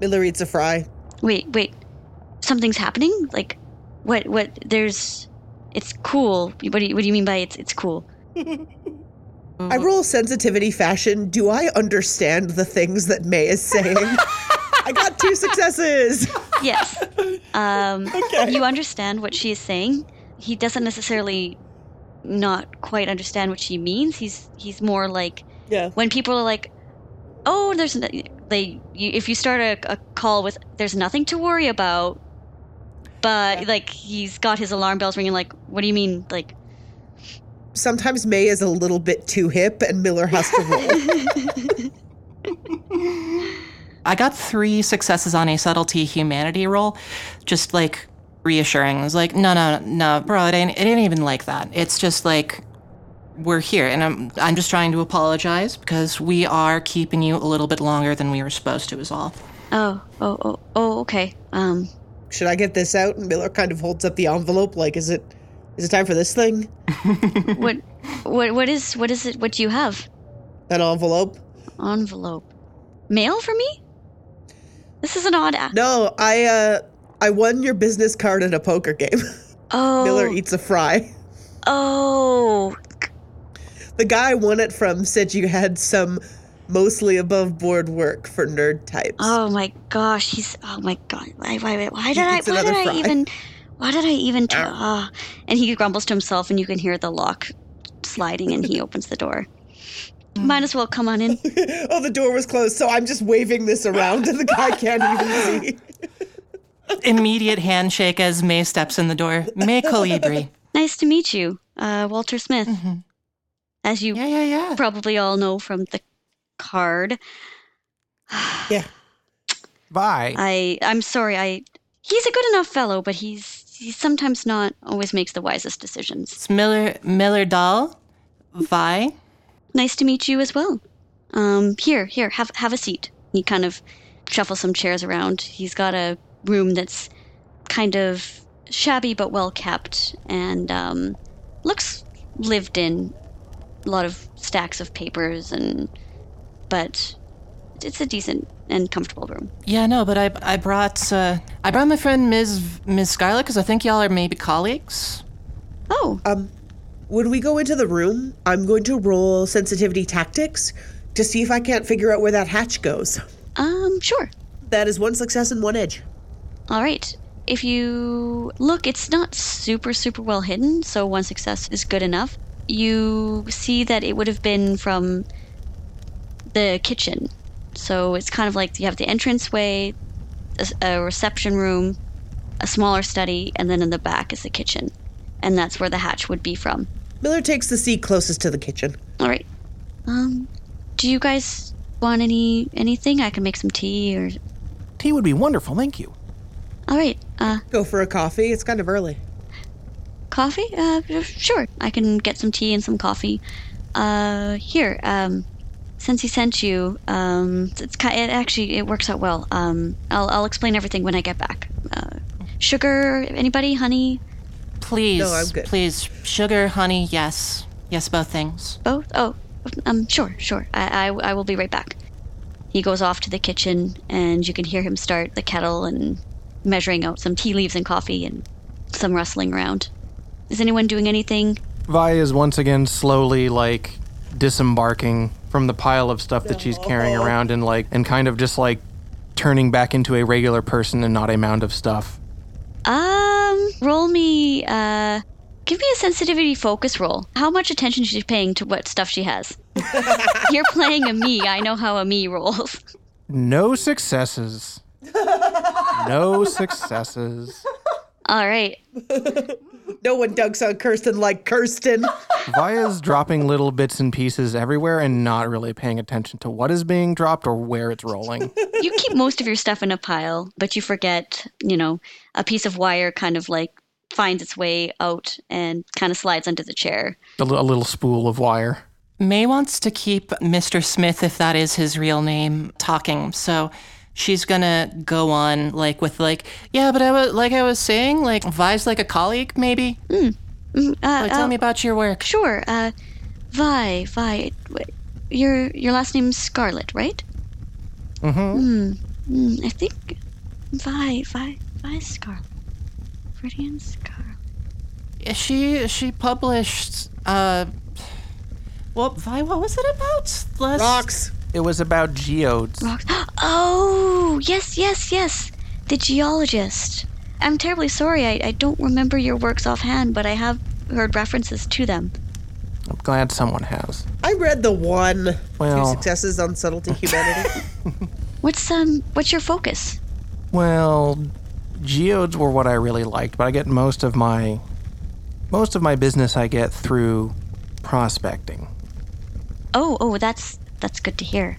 Miller eats a fry. Wait, wait. Something's happening? Like, what? What? There's. It's cool. What do you, what do you mean by it's it's cool? I roll sensitivity fashion. Do I understand the things that May is saying? I got two successes. Yes. Um, Okay. You understand what she is saying. He doesn't necessarily not quite understand what she means. He's he's more like Yeah. when people are like, "Oh, there's no, they." You, if you start a, a call with "There's nothing to worry about," but like he's got his alarm bells ringing. Like, what do you mean? Like, Sometimes May is a little bit too hip, and Miller has to roll. I got three successes on a subtlety humanity roll, just like reassuring. I was like, no, no, no, bro, it ain't, it ain't even like that. It's just like we're here, and I'm, I'm just trying to apologize because we are keeping you a little bit longer than we were supposed to. Is all. oh, oh, oh, oh, okay. Um, Should I get this out? And Miller kind of holds up the envelope, like, is it, is it time for this thing? what, what, what is, what is it? What do you have? An envelope? Envelope. Mail for me? This is an odd. A- No, I, uh, I won your business card in a poker game. oh, Miller eats a fry. oh, The guy I won it from said you had some mostly above board work for nerd types. oh my gosh. He's. Oh my god. Why? Why? Why He did I? Why did another I even? Why did I even? T- ah. And he grumbles to himself, and you can hear the lock sliding, and he opens the door. Might as well come on in. oh, the door was closed, so I'm just waving this around and the guy can't even see. Immediate handshake as May steps in the door. May Colibri. Nice to meet you, uh, Walter Smith. As you Yeah, yeah, yeah. probably all know from the card. Yeah. Bye. I I'm sorry. I he's a good enough fellow, but he's he sometimes not always makes the wisest decisions. It's Miller Miller Dahl. Vi. Nice to meet you as well. Um, here, here, have have a seat. He kind of shuffles some chairs around. He's got a room that's kind of shabby but well kept and um, looks lived in. A lot of stacks of papers and, but it's a decent and comfortable room. Yeah, no, but I I brought uh, I brought my friend Ms. Ms. Scarlett because I think y'all are maybe colleagues. Oh, Um, when we go into the room, I'm going to roll sensitivity tactics to see if I can't figure out where that hatch goes. um, sure. That is one success and one edge. All right. If you look, it's not super, super well hidden, so one success is good enough. You see that it would have been from the kitchen. So it's kind of like you have the entranceway, a, a reception room, a smaller study, and then in the back is the kitchen. And that's where the hatch would be from. Miller takes the seat closest to the kitchen. All right. Um, do you guys want any anything? I can make some tea or. Tea would be wonderful, thank you. All right. Uh, Go for a coffee. It's kind of early. coffee? Uh, sure. I can get some tea and some coffee. Uh, here. Um, since he sent you, um, it's ki- it actually it works out well. Um, I'll I'll explain everything when I get back. Uh, sugar? Anybody? Honey? Please, No, I'm good. please, sugar, honey, yes, yes, both things. Both? Oh, um, sure, sure. I, I, I will be right back. He goes off to the kitchen, and you can hear him start the kettle and measuring out some tea leaves and coffee and some rustling around. Is anyone doing anything? Vi is once again slowly like disembarking from the pile of stuff that she's carrying around and like and kind of just like turning back into a regular person and not a mound of stuff. Um, roll me, uh, give me a sensitivity focus roll. How much attention is she's paying to what stuff she has. You're playing a me. I know how a me rolls. No successes. no successes. All right. No one dunks on Kirsten like Kirsten. Via's dropping little bits and pieces everywhere and not really paying attention to what is being dropped or where it's rolling. you keep most of your stuff in a pile, but you forget, you know, a piece of wire kind of like finds its way out and kind of slides under the chair. a, a little spool of wire. May wants to keep Mr. Smith, if that is his real name, talking. So she's gonna go on like with like, yeah, but I was like I was saying, like Vi's like a colleague, maybe. Uh, Like, tell uh, me about your work. Sure. Uh, Vi, Vi, your your last name's Scarlet, right? Mm-hmm. Hmm. I think Vi, Vi, Vi Scarlet. Freudian Scarlet. She she published uh, well, Vi, what was it about? Last Rocks. It was about geodes. Rocks. Oh, yes, yes, yes. The geologist. I'm terribly sorry. I, I don't remember your works offhand, but I have heard references to them. I'm glad someone has. I read the one two Well, successes on subtlety humanity. What's um what's your focus? well, geodes were what I really liked, but I get most of my most of my business I get through prospecting. Oh, oh, that's that's good to hear.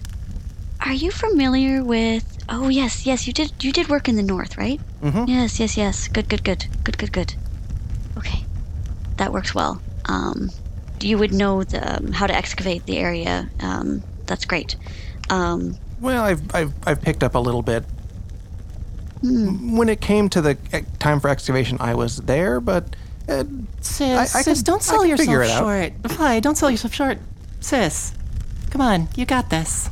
Are you familiar with Oh, yes, yes, you did you did work in the north, right? Mhm. Yes, yes, yes. Good, good, good. Good, good, good. Okay. That works well. Um you would know the um, how to excavate the area. Um that's great. Um Well, I've I've, I've picked up a little bit. When it came to the eh, time for excavation, I was there, but uh, Sis, I- I sis, can- don't I sell can yourself it out. short. Vi, don't sell yourself short. Sis, come on, you got this.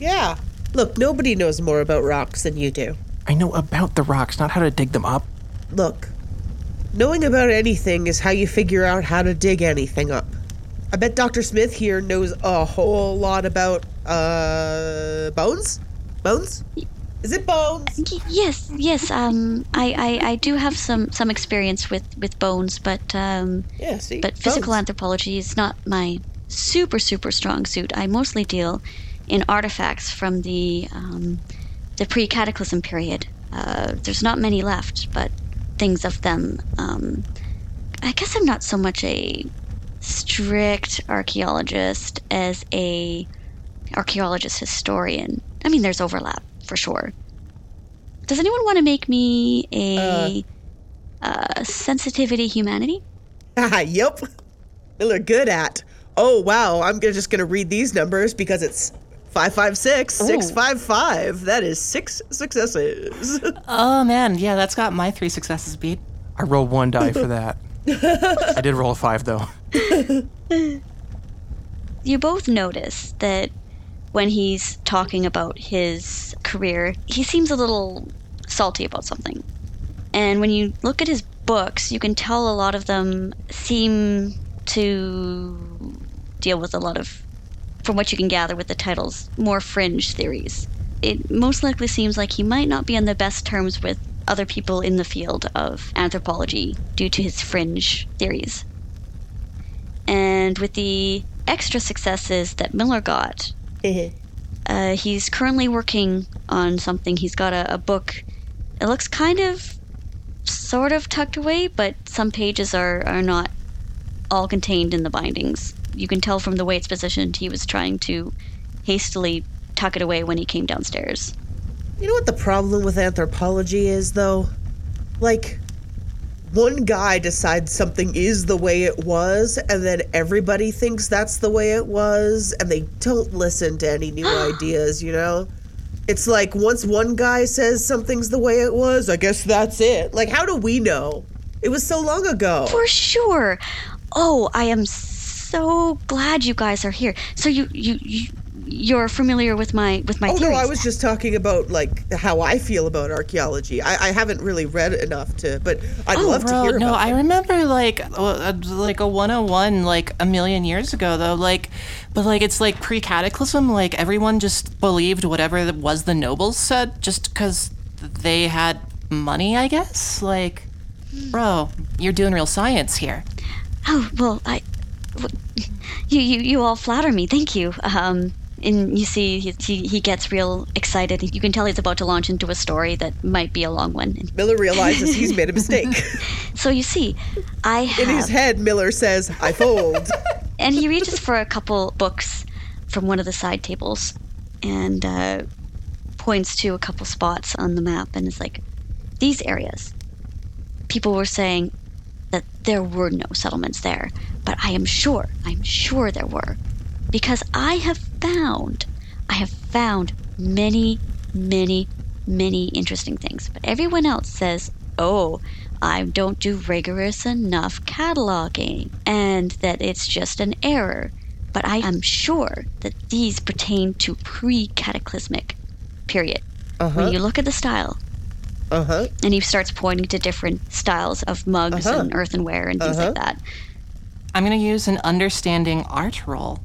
yeah. Look, nobody knows more about rocks than you do. I know about the rocks, not how to dig them up. Look, knowing about anything is how you figure out how to dig anything up. I bet Dr. Smith here knows a whole lot about, uh, bones? Bones? Is it bones? Y- Yes, yes. Um, I, I, I do have some, some experience with, with bones, but um, Yeah, see? but physical bones. anthropology is not my super super strong suit. I mostly deal in artifacts from the um, the pre-cataclysm period. Uh, there's not many left, but things of them. Um, I guess I'm not so much a strict archaeologist as a archaeologist historian. I mean, there's overlap for sure. Does anyone want to make me a uh, sensitivity humanity? Yep. Miller good at. Oh wow, I'm gonna, just gonna read these numbers because it's 556, 655. That is six successes. Oh man, yeah, that's got my three successes beat. I rolled one die for that. I did roll a five though. you both notice that when he's talking about his career, he seems a little salty about something. And when you look at his books, you can tell a lot of them seem to deal with a lot of, from what you can gather with the titles, more fringe theories. It most likely seems like he might not be on the best terms with other people in the field of anthropology due to his fringe theories. And with the extra successes that Miller got, uh, he's currently working on something. He's got a, a book. It looks kind of sort of tucked away, but some pages are, are not all contained in the bindings. You can tell from the way it's positioned, he was trying to hastily tuck it away when he came downstairs. You know what the problem with anthropology is, though? Like, one guy decides something is the way it was, and then everybody thinks that's the way it was, and they don't listen to any new ideas, you know? It's like once one guy says something's the way it was, I guess that's it. Like, how do we know? It was so long ago. For sure. Oh, I am so glad you guys are here. So you you, you you're familiar with my with my Oh theories. no, I was just talking about like how I feel about archaeology. I, I haven't really read enough to, but I'd Oh, love to bro, hear no, about I them. remember like uh, like a 101 like a million years ago though, like but like it's like pre-cataclysm, like everyone just believed whatever was the nobles said just cuz they had money, I guess. Like bro, you're doing real science here. Oh well, I w- you you you all flatter me. Thank you. Um, and you see, he, he gets real excited. You can tell he's about to launch into a story that might be a long one. Miller realizes he's made a mistake. So you see, I In his head, Miller says, I fold. and he reaches for a couple books from one of the side tables, and uh, points to a couple spots on the map, and is like, "These areas." People were saying that there were no settlements there, but I am sure, I'm sure there were, because I have found, I have found many, many, many interesting things. But everyone else says, "Oh, I don't do rigorous enough cataloging, and that it's just an error." But I am sure that these pertain to pre-cataclysmic period. When you look at the style, Uh huh. and he starts pointing to different styles of mugs Uh-huh. and earthenware and things Uh-huh. like that. I'm going to use an understanding art roll.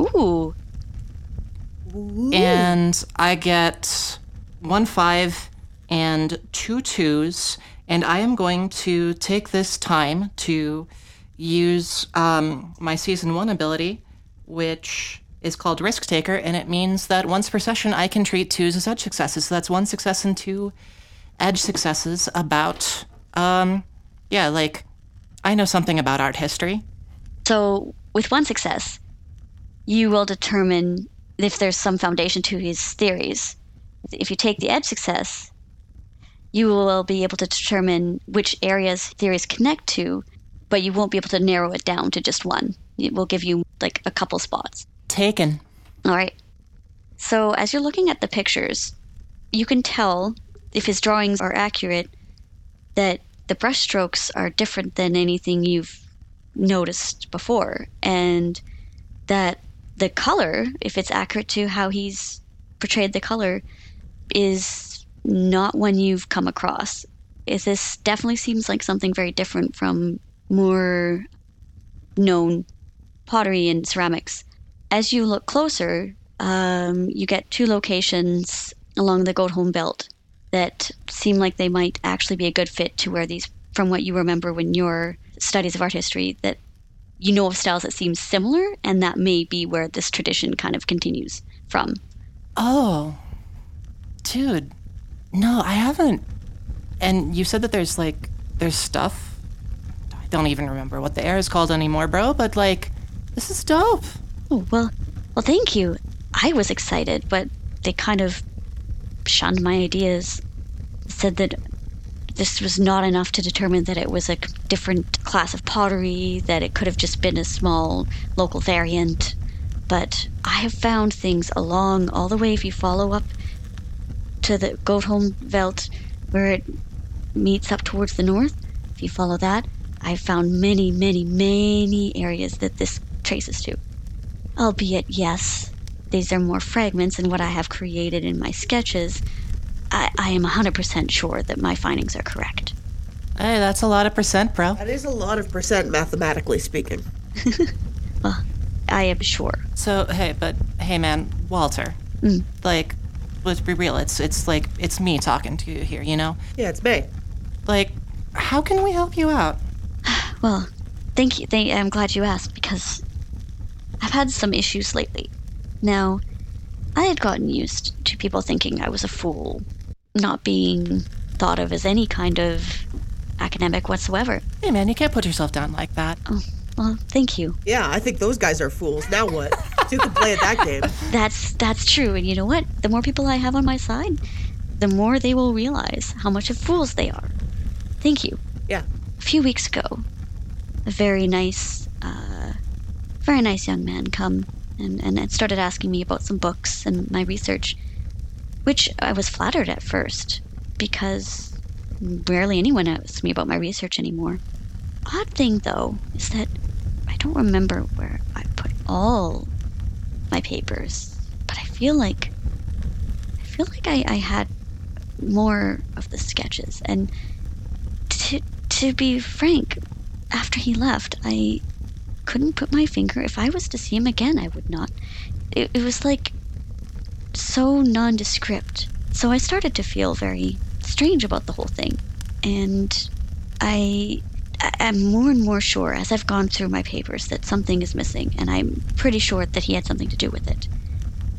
Ooh, and I get one five and two twos, and I am going to take this time to use um, my season one ability, which is called Risk Taker, and it means that once per session I can treat twos as edge successes. So that's one success and two edge successes about, um, yeah, like I know something about art history. So, with one success, you will determine if there's some foundation to his theories. If you take the edge success, you will be able to determine which areas theories connect to, but you won't be able to narrow it down to just one. It will give you like a couple spots. Taken. All right. So, as you're looking at the pictures, you can tell if his drawings are accurate that the brushstrokes are different than anything you've noticed before, and that the color, if it's accurate to how he's portrayed the color, is not one you've come across. Is this definitely seems like something very different from more known pottery and ceramics as you look closer, um, you get two locations along the Goatholm Belt that seem like they might actually be a good fit to where these, from what you remember when your studies of art history, that you know of styles that seem similar, and that may be where this tradition kind of continues from. Oh, dude, no, I haven't. And you said that there's like there's stuff. I don't even remember what the air is called anymore, bro. But like, this is dope. Oh, well, well, thank you. I was excited, but they kind of shunned my ideas. Said that this was not enough to determine that it was a different class of pottery, that it could have just been a small local variant. But I have found things along all the way if you follow up to the Goatholm Veld where it meets up towards the north. If you follow that, I've found many, many, many areas that this traces to. Albeit, yes, these are more fragments than what I have created in my sketches. I, I am 100% sure that my findings are correct. Hey, that's a lot of percent, bro. That is a lot of percent mathematically speaking. I am sure. So hey, but hey, man, Walter. Mm. Like, let's be real. It's it's like it's me talking to you here. You know, Yeah, it's me. like, how can we help you out? Well, thank you. Thank, I'm glad you asked because I've had some issues lately. Now, I had gotten used to people thinking I was a fool, not being thought of as any kind of academic whatsoever. Hey, man, you can't put yourself down like that. Oh, well, thank you. Yeah, I think those guys are fools. Now what? Two can play at that game. That's that's true. And you know what? The more people I have on my side, the more they will realize how much of fools they are. Thank you. Yeah. A few weeks ago, a very nice, uh, very nice young man come and, and, and started asking me about some books and my research, which I was flattered at first because rarely anyone asks me about my research anymore. Odd thing, though, is that I don't remember where I put all my papers, but I feel like I feel like I, I had more of the sketches. And to to be frank, after he left, I couldn't put my finger. If I was to see him again, I would not. It, it was like so nondescript. So I started to feel very strange about the whole thing, and I I'm more and more sure as I've gone through my papers that something is missing, and I'm pretty sure that he had something to do with it.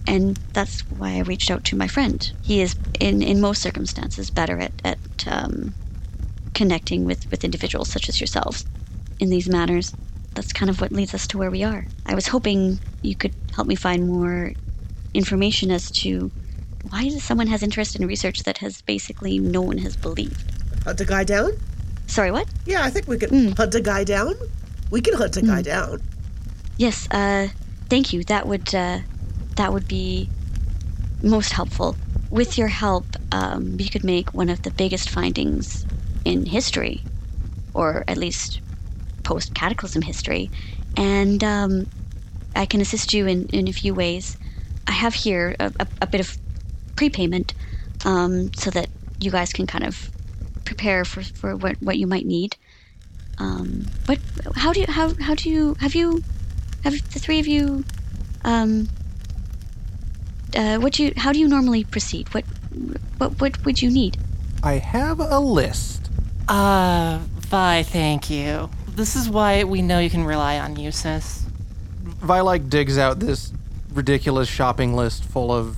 And that's why I reached out to my friend. He is, in, in most circumstances, better at, at um, connecting with, with individuals such as yourselves in these matters. That's kind of what leads us to where we are. I was hoping you could help me find more information as to why someone has interest in research that has basically no one has believed. Hunt a guy down? Sorry, what? Yeah, I think we can Mm. hunt a guy down. We can hunt a guy down. Yes, uh, thank you. That would, uh, that would be most helpful. With your help, um, we could make one of the biggest findings in history, or at least post cataclysm history. And um, I can assist you in, in a few ways. I have here a, a, a bit of prepayment um, so that you guys can kind of prepare for, for what, what you might need. Um, what? How do you how how do you have you have the three of you? Um, uh, what do you? How do you normally proceed? What what what would you need? I have a list. Uh, Vi, thank you. This is why we know you can rely on you, sis. Vi like digs out this ridiculous shopping list full of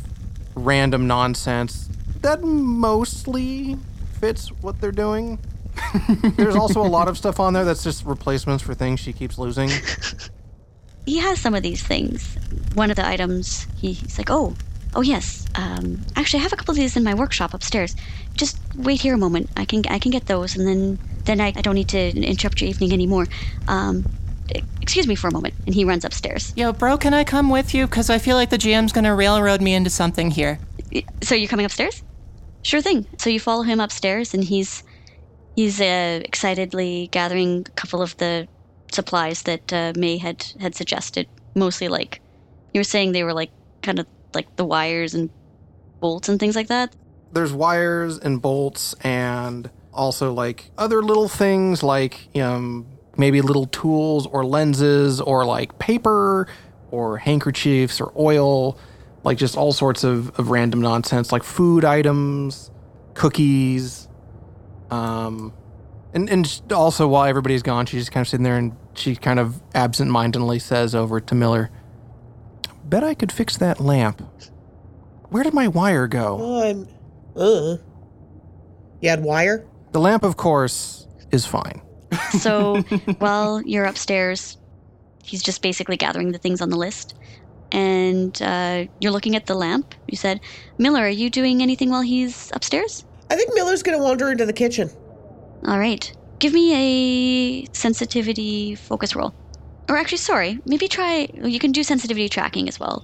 random nonsense that mostly fits what they're doing. There's also a lot of stuff on there that's just replacements for things she keeps losing. He has some of these things. One of the items, he, he's like, oh, oh yes. Um, actually, I have a couple of these in my workshop upstairs. Just wait here a moment. I can I can get those, and then then I, I don't need to interrupt your evening anymore. Um, excuse me for a moment. And he runs upstairs. Yo, bro, can I come with you? Because I feel like the GM's gonna railroad me into something here. So you're coming upstairs? Sure thing. So you follow him upstairs, and he's he's uh, excitedly gathering a couple of the supplies that uh, May had had suggested. Mostly like you were saying they were like kind of like the wires and bolts and things like that. There's wires and bolts and also like other little things like um, maybe little tools or lenses or like paper or handkerchiefs or oil, like just all sorts of, of random nonsense like food items, cookies. Um, and, and also while everybody's gone, she's just kind of sitting there and she kind of absent-mindedly says over to Miller, Bet I could fix that lamp. Where did my wire go? Oh, I'm. Uh. You had wire? The lamp, of course, is fine. So while you're upstairs, he's just basically gathering the things on the list. And uh, you're looking at the lamp. You said, Miller, are you doing anything while he's upstairs? I think Miller's gonna wander into the kitchen. All right. Give me a sensitivity focus roll. Or actually, sorry, maybe try. You can do sensitivity tracking as well.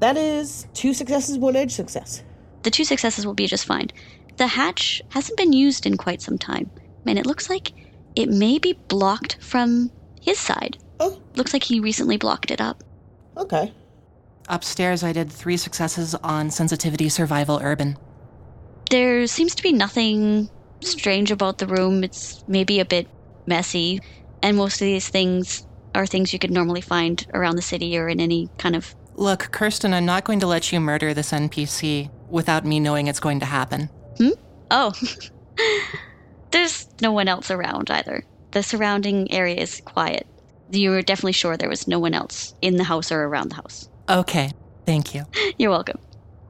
That is two successes, one edge success. The two successes will be just fine. The hatch hasn't been used in quite some time, and it looks like it may be blocked from his side. Oh, Looks like he recently blocked it up. okay. Upstairs, I did three successes on sensitivity survival urban. There seems to be nothing strange about the room. It's maybe a bit messy, and most of these things are things you could normally find around the city or in any kind of. Look, Kirsten, I'm not going to let you murder this NPC without me knowing it's going to happen. Hmm? Oh, there's no one else around either. The surrounding area is quiet. You were definitely sure there was no one else in the house or around the house. Okay, thank you. You're welcome.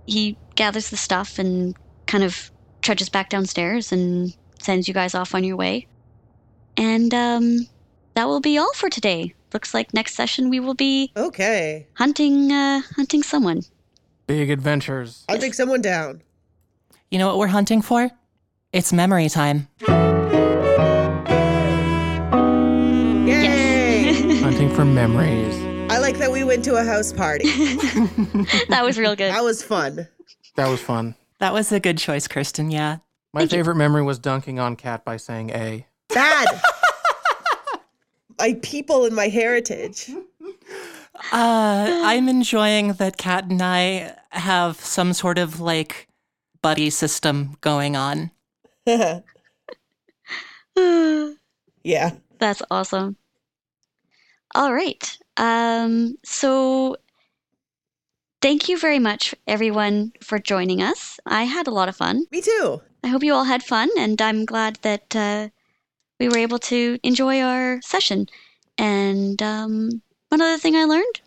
He gathers the stuff and kind of trudges back downstairs and sends you guys off on your way. And um, that will be all for today. Looks like next session we will be Okay. hunting uh, hunting someone. Big adventures. I'll take someone down. You know what we're hunting for? It's memory time. Yay! Hunting for memories. I like that we went to a house party. that was real good. That was fun. That was fun. That was a good choice, Kristen. Yeah. My favorite memory was dunking on Kat by saying A. Bad. my people and my heritage. Uh, I'm enjoying that Kat and I have some sort of like buddy system going on. yeah. That's awesome. All right. Um, so thank you very much, everyone, for joining us. I had a lot of fun. Me too. I hope you all had fun, and I'm glad that uh, we were able to enjoy our session. And um, one other thing I learned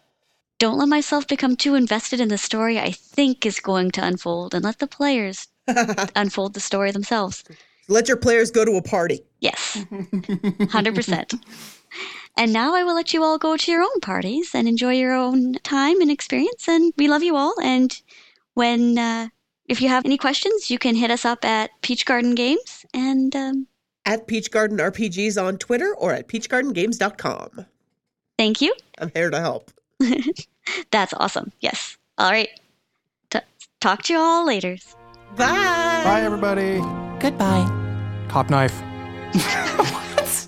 don't let myself become too invested in the story I think is going to unfold, and let the players unfold the story themselves. Let your players go to a party. Yes, 100%. and now I will let you all go to your own parties and enjoy your own time and experience. And we love you all. And when, uh, if you have any questions, you can hit us up at Peach Garden Games. And um, At Peach Garden RPGs on Twitter or at peachgardengames.com. thank you. I'm here to help. That's awesome. Yes. All right. T- talk to you all later. Bye. Bye, everybody. Goodbye. Cop knife. what?